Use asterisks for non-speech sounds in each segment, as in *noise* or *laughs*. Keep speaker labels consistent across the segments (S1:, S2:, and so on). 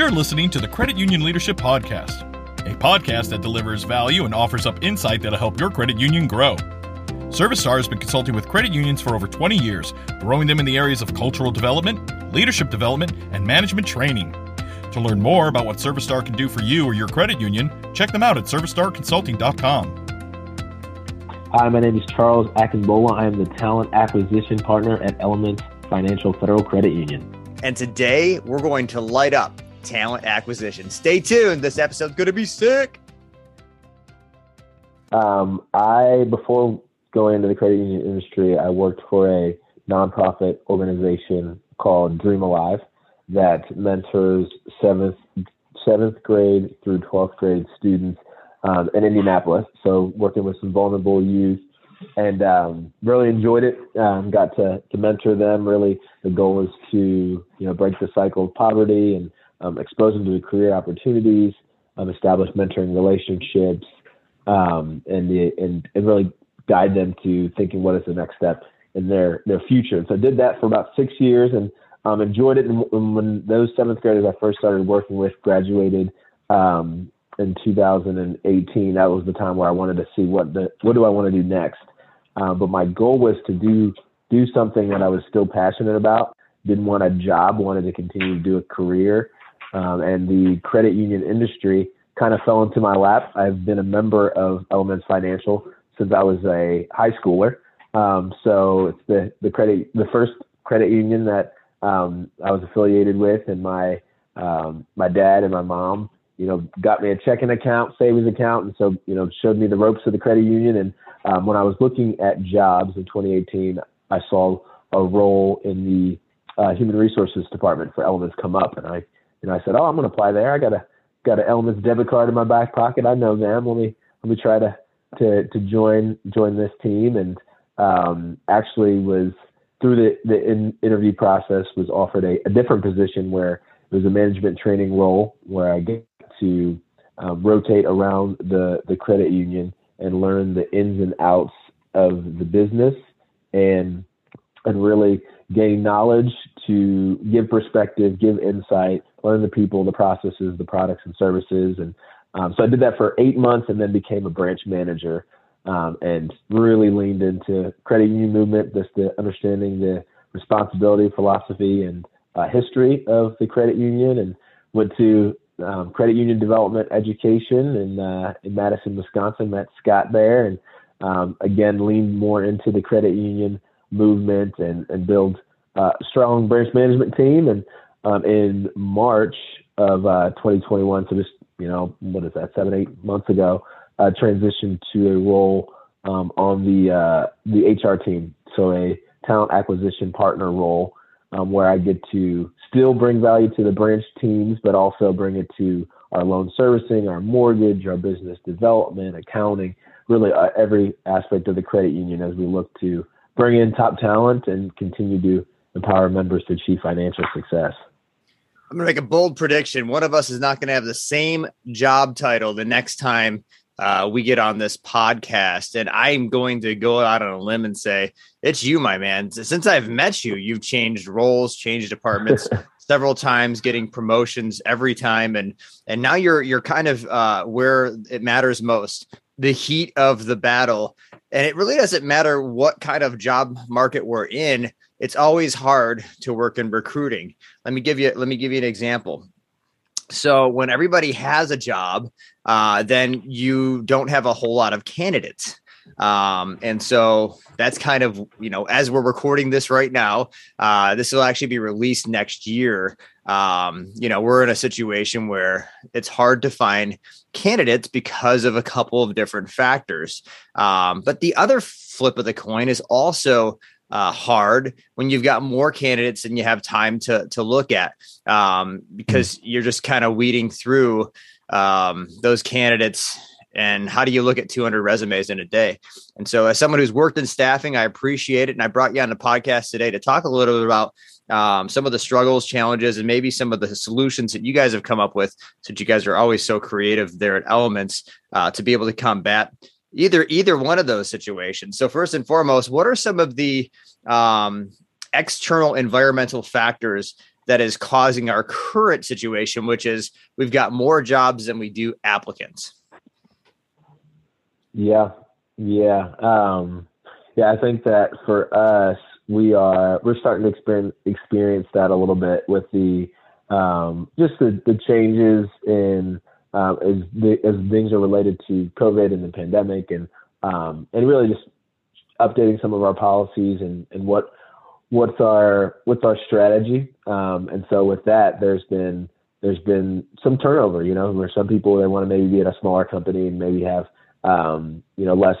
S1: You're listening to the Credit Union Leadership Podcast, a podcast that delivers value and offers up insight that'll help your credit union grow. ServiStar has been consulting with credit unions for over 20 years, growing them in the areas of cultural development, leadership development, and management training. To learn more about what ServiStar can do for you or your credit union, check them out at servistarconsulting.com.
S2: Hi, my name is Charles Akinbola. I am the talent acquisition partner at Elements Financial Federal Credit Union.
S3: And today we're going to light up talent acquisition. Stay tuned. This episode's going to be sick.
S2: Um, I, before going into the credit union industry, I worked for a nonprofit organization called Dream Alive that mentors seventh, seventh grade through 12th grade students um, in Indianapolis. So working with some vulnerable youth and um, really enjoyed it. Um, got to, to mentor them. Really, the goal is to you know break the cycle of poverty and um, expose them to career opportunities, um, establish mentoring relationships, um, and the and, and really guide them to thinking what is the next step in their their future. And so I did that for about six years and um, enjoyed it. And when those seventh graders I first started working with graduated um, in 2018, that was the time where I wanted to see what the what do I want to do next. Uh, but my goal was to do do something that I was still passionate about. Didn't want a job, wanted to continue to do a career. Um, and the credit union industry kind of fell into my lap. I've been a member of Elements Financial since I was a high schooler. Um, so it's the the credit the first credit union that um, I was affiliated with, and my um, my dad and my mom you know, got me a checking account, savings account, and so you know, showed me the ropes of the credit union. And um, when I was looking at jobs in 2018, I saw a role in the uh, human resources department for Elements come up, and I, know, I said, oh, I'm going to apply there. I got a got an Elements debit card in my back pocket. I know them. Let me let me try to to to join join this team, and um, actually was through the the in, interview process was offered a, a different position where it was a management training role where I get to um, rotate around the, the credit union and learn the ins and outs of the business and and really gain knowledge to give perspective, give insight, learn the people, the processes, the products and services. And um, so I did that for eight months and then became a branch manager um, and really leaned into credit union movement, just the understanding the responsibility, philosophy, and uh, history of the credit union and went to um, credit union development education in uh, in Madison, Wisconsin. Met Scott there, and um, again leaned more into the credit union movement and and build uh, a strong branch management team. And um, in March of uh, 2021, so just you know what is that, seven eight months ago, uh, transitioned to a role um, on the uh, the HR team, so a talent acquisition partner role um, where I get to still bring value to the branch teams, but also bring it to our loan servicing, our mortgage, our business development, accounting, really uh, every aspect of the credit union as we look to bring in top talent and continue to empower members to achieve financial success.
S3: I'm going to make a bold prediction. One of us is not going to have the same job title the next time uh, we get on this podcast. And I'm going to go out on a limb and say, it's you, my man. Since I've met you, you've changed roles, changed departments *laughs* several times, getting promotions every time. And and now you're you're kind of uh, where it matters most, the heat of the battle. And it really doesn't matter what kind of job market we're in. It's always hard to work in recruiting. Let me give you let me give you an example. So when everybody has a job, uh, then you don't have a whole lot of candidates. Um, and so that's kind of, you know, as we're recording this right now, uh, this will actually be released next year. Um, you know, we're in a situation where it's hard to find candidates because of a couple of different factors. Um, but the other flip of the coin is also uh, hard when you've got more candidates and you have time to to look at um, because you're just kind of weeding through um, those candidates and how do you look at 200 resumes in a day? And so as someone who's worked in staffing i appreciate it and i brought you on the podcast today to talk a little bit about um, some of the struggles challenges and maybe some of the solutions that you guys have come up with since you guys are always so creative there at elements uh, to be able to combat either either one of those situations. So first and foremost, what are some of the um, external environmental factors that is causing our current situation, which is we've got more jobs than we do applicants.
S2: Yeah, yeah, um, yeah. I think that for us, we are we're starting to experience experience that a little bit with the um, just the, the changes in um, as the, as things are related to COVID and the pandemic, and um, and really just updating some of our policies and, and what what's our what's our strategy. Um, and so with that, there's been there's been some turnover. You know, where some people they want to maybe be at a smaller company and maybe have um, you know less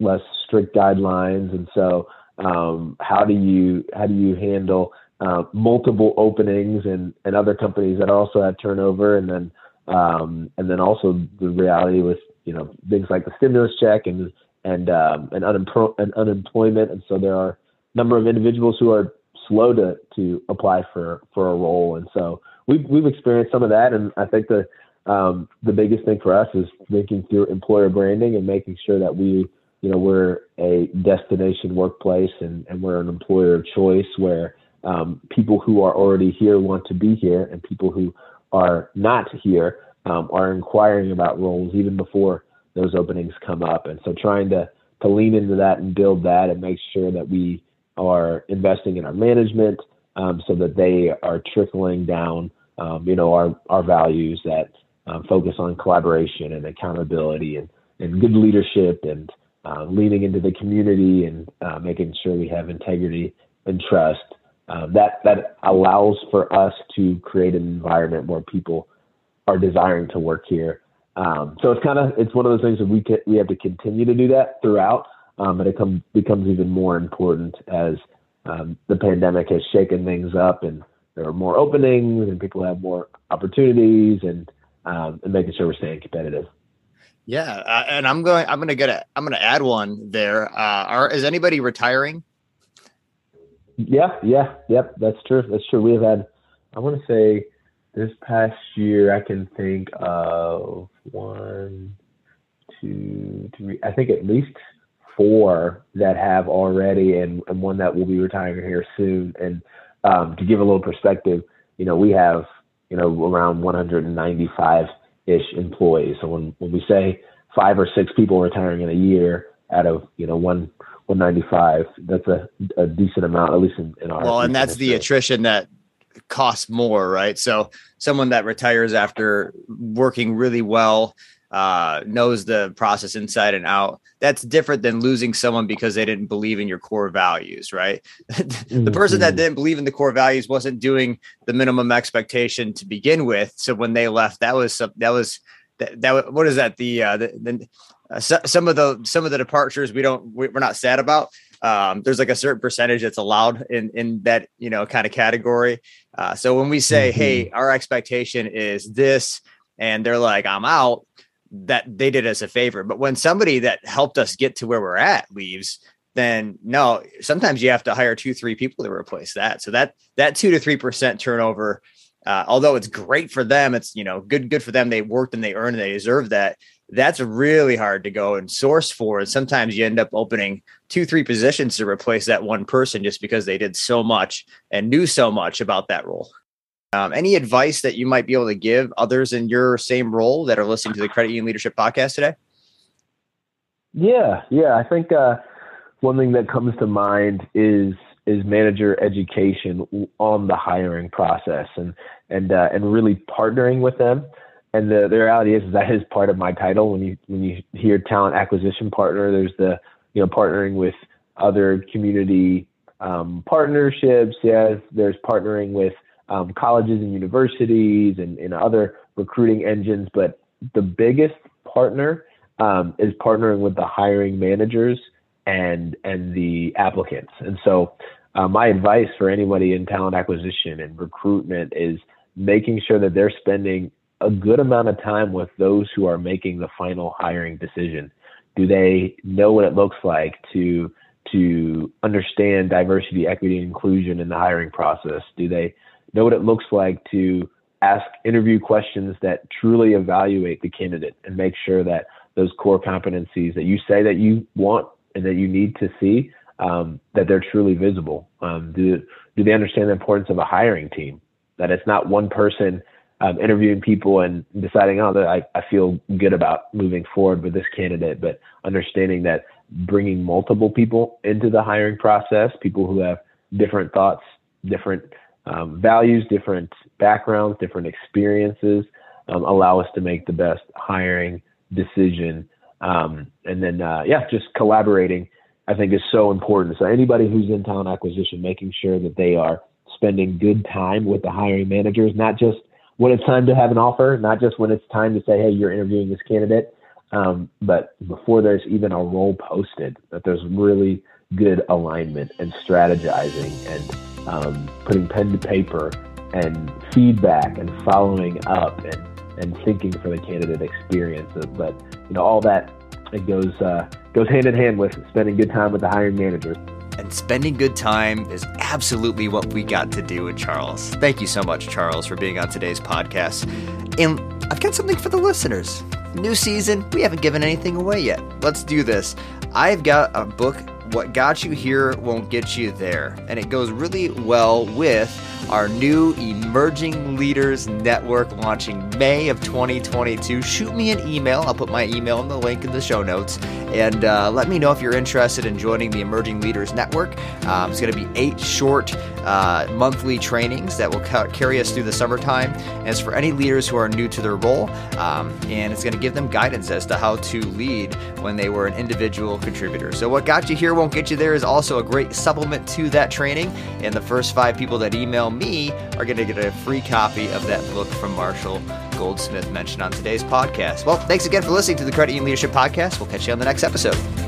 S2: less strict guidelines. And so um, how do you how do you handle uh, multiple openings and, and other companies that also have turnover and then um, and then also the reality with you know things like the stimulus check and and um, and, unempl- and unemployment. And so there are a number of individuals who are slow to to apply for for a role. And so we've we've experienced some of that. And I think the um, the biggest thing for us is thinking through employer branding and making sure that we you know we're a destination workplace and, and we're an employer of choice where um, people who are already here want to be here and people who are not here um, are inquiring about roles even before those openings come up. And so trying to, to lean into that and build that and make sure that we are investing in our management um, so that they are trickling down, um, you know, our, our values that um, focus on collaboration and accountability and, and good leadership and uh, leaning into the community and uh, making sure we have integrity and trust. Uh, that that allows for us to create an environment where people are desiring to work here. Um, so it's kind of it's one of those things that we can, we have to continue to do that throughout, um, but it come, becomes even more important as um, the pandemic has shaken things up and there are more openings and people have more opportunities and um, and making sure we're staying competitive.
S3: Yeah, uh, and I'm going. I'm going to get. A, I'm going to add one there. Uh, are is anybody retiring?
S2: Yeah, yeah, yep. That's true. That's true. We have had. I want to say this past year. I can think of one, two, three. I think at least four that have already, and, and one that will be retiring here soon. And um, to give a little perspective, you know, we have you know around 195 ish employees. So when, when we say five or six people retiring in a year out of, you know, one, 195, that's a, a decent amount, at least in, in our.
S3: Well, and that's the attrition that costs more, right? So someone that retires after working really well, uh, knows the process inside and out. That's different than losing someone because they didn't believe in your core values, right? *laughs* the person that mm-hmm. didn't believe in the core values wasn't doing the minimum expectation to begin with. So when they left, that was that was that, that what is that the uh, the, the uh, so, some of the some of the departures we don't we, we're not sad about um, there's like a certain percentage that's allowed in in that you know kind of category. Uh, so when we say, mm-hmm. "Hey, our expectation is this," and they're like, "I'm out," that they did us a favor. But when somebody that helped us get to where we're at leaves, then no, sometimes you have to hire two, three people to replace that. So that that two to three percent turnover, uh, although it's great for them, it's you know good good for them. They worked and they earned and they deserve that. That's really hard to go and source for. And sometimes you end up opening two, three positions to replace that one person just because they did so much and knew so much about that role. Um, any advice that you might be able to give others in your same role that are listening to the Credit Union Leadership Podcast today?
S2: Yeah, yeah. I think uh, one thing that comes to mind is is manager education on the hiring process and and uh, and really partnering with them. And the, the reality is, is that is part of my title. When you when you hear talent acquisition partner, there's the you know partnering with other community um, partnerships. Yes, there's partnering with um, colleges and universities and, and other recruiting engines. But the biggest partner um, is partnering with the hiring managers and and the applicants. And so, uh, my advice for anybody in talent acquisition and recruitment is making sure that they're spending a good amount of time with those who are making the final hiring decision. Do they know what it looks like to to understand diversity, equity, and inclusion in the hiring process? Do they know what it looks like to ask interview questions that truly evaluate the candidate and make sure that those core competencies that you say that you want and that you need to see um, that they're truly visible? Um, do do they understand the importance of a hiring team? That it's not one person um, interviewing people and deciding, oh, that I, I feel good about moving forward with this candidate, but understanding that bringing multiple people into the hiring process, people who have different thoughts, different um, values, different backgrounds, different experiences, um, allow us to make the best hiring decision. Um, and then, uh, yeah, just collaborating, I think, is so important. So anybody who's in talent acquisition, making sure that they are spending good time with the hiring managers, not just when it's time to have an offer, not just when it's time to say, hey, you're interviewing this candidate, um, but before there's even a role posted, that there's really good alignment and strategizing and um, putting pen to paper and feedback and following up and, and thinking for the candidate experience. But you know all that it goes uh, goes hand in hand with spending good time with the hiring managers.
S3: And spending good time is absolutely what we got to do with Charles. Thank you so much, Charles, for being on today's podcast. And I've got something for the listeners. New season, we haven't given anything away yet. Let's do this. I've got a book, What Got You Here Won't Get You There. And it goes really well with our new Emerging Leaders Network launching May of 2022. Shoot me an email. I'll put my email in the link in the show notes. And uh, let me know if you're interested in joining the Emerging Leaders Network. Um, it's going to be eight short uh, monthly trainings that will ca- carry us through the summertime. And it's for any leaders who are new to their role. Um, and it's going to give them guidance as to how to lead when they were an individual contributor. So, what got you here won't get you there is also a great supplement to that training. And the first five people that email me are going to get a free copy of that book from Marshall Goldsmith mentioned on today's podcast. Well, thanks again for listening to the Credit Union Leadership Podcast. We'll catch you on the next episode.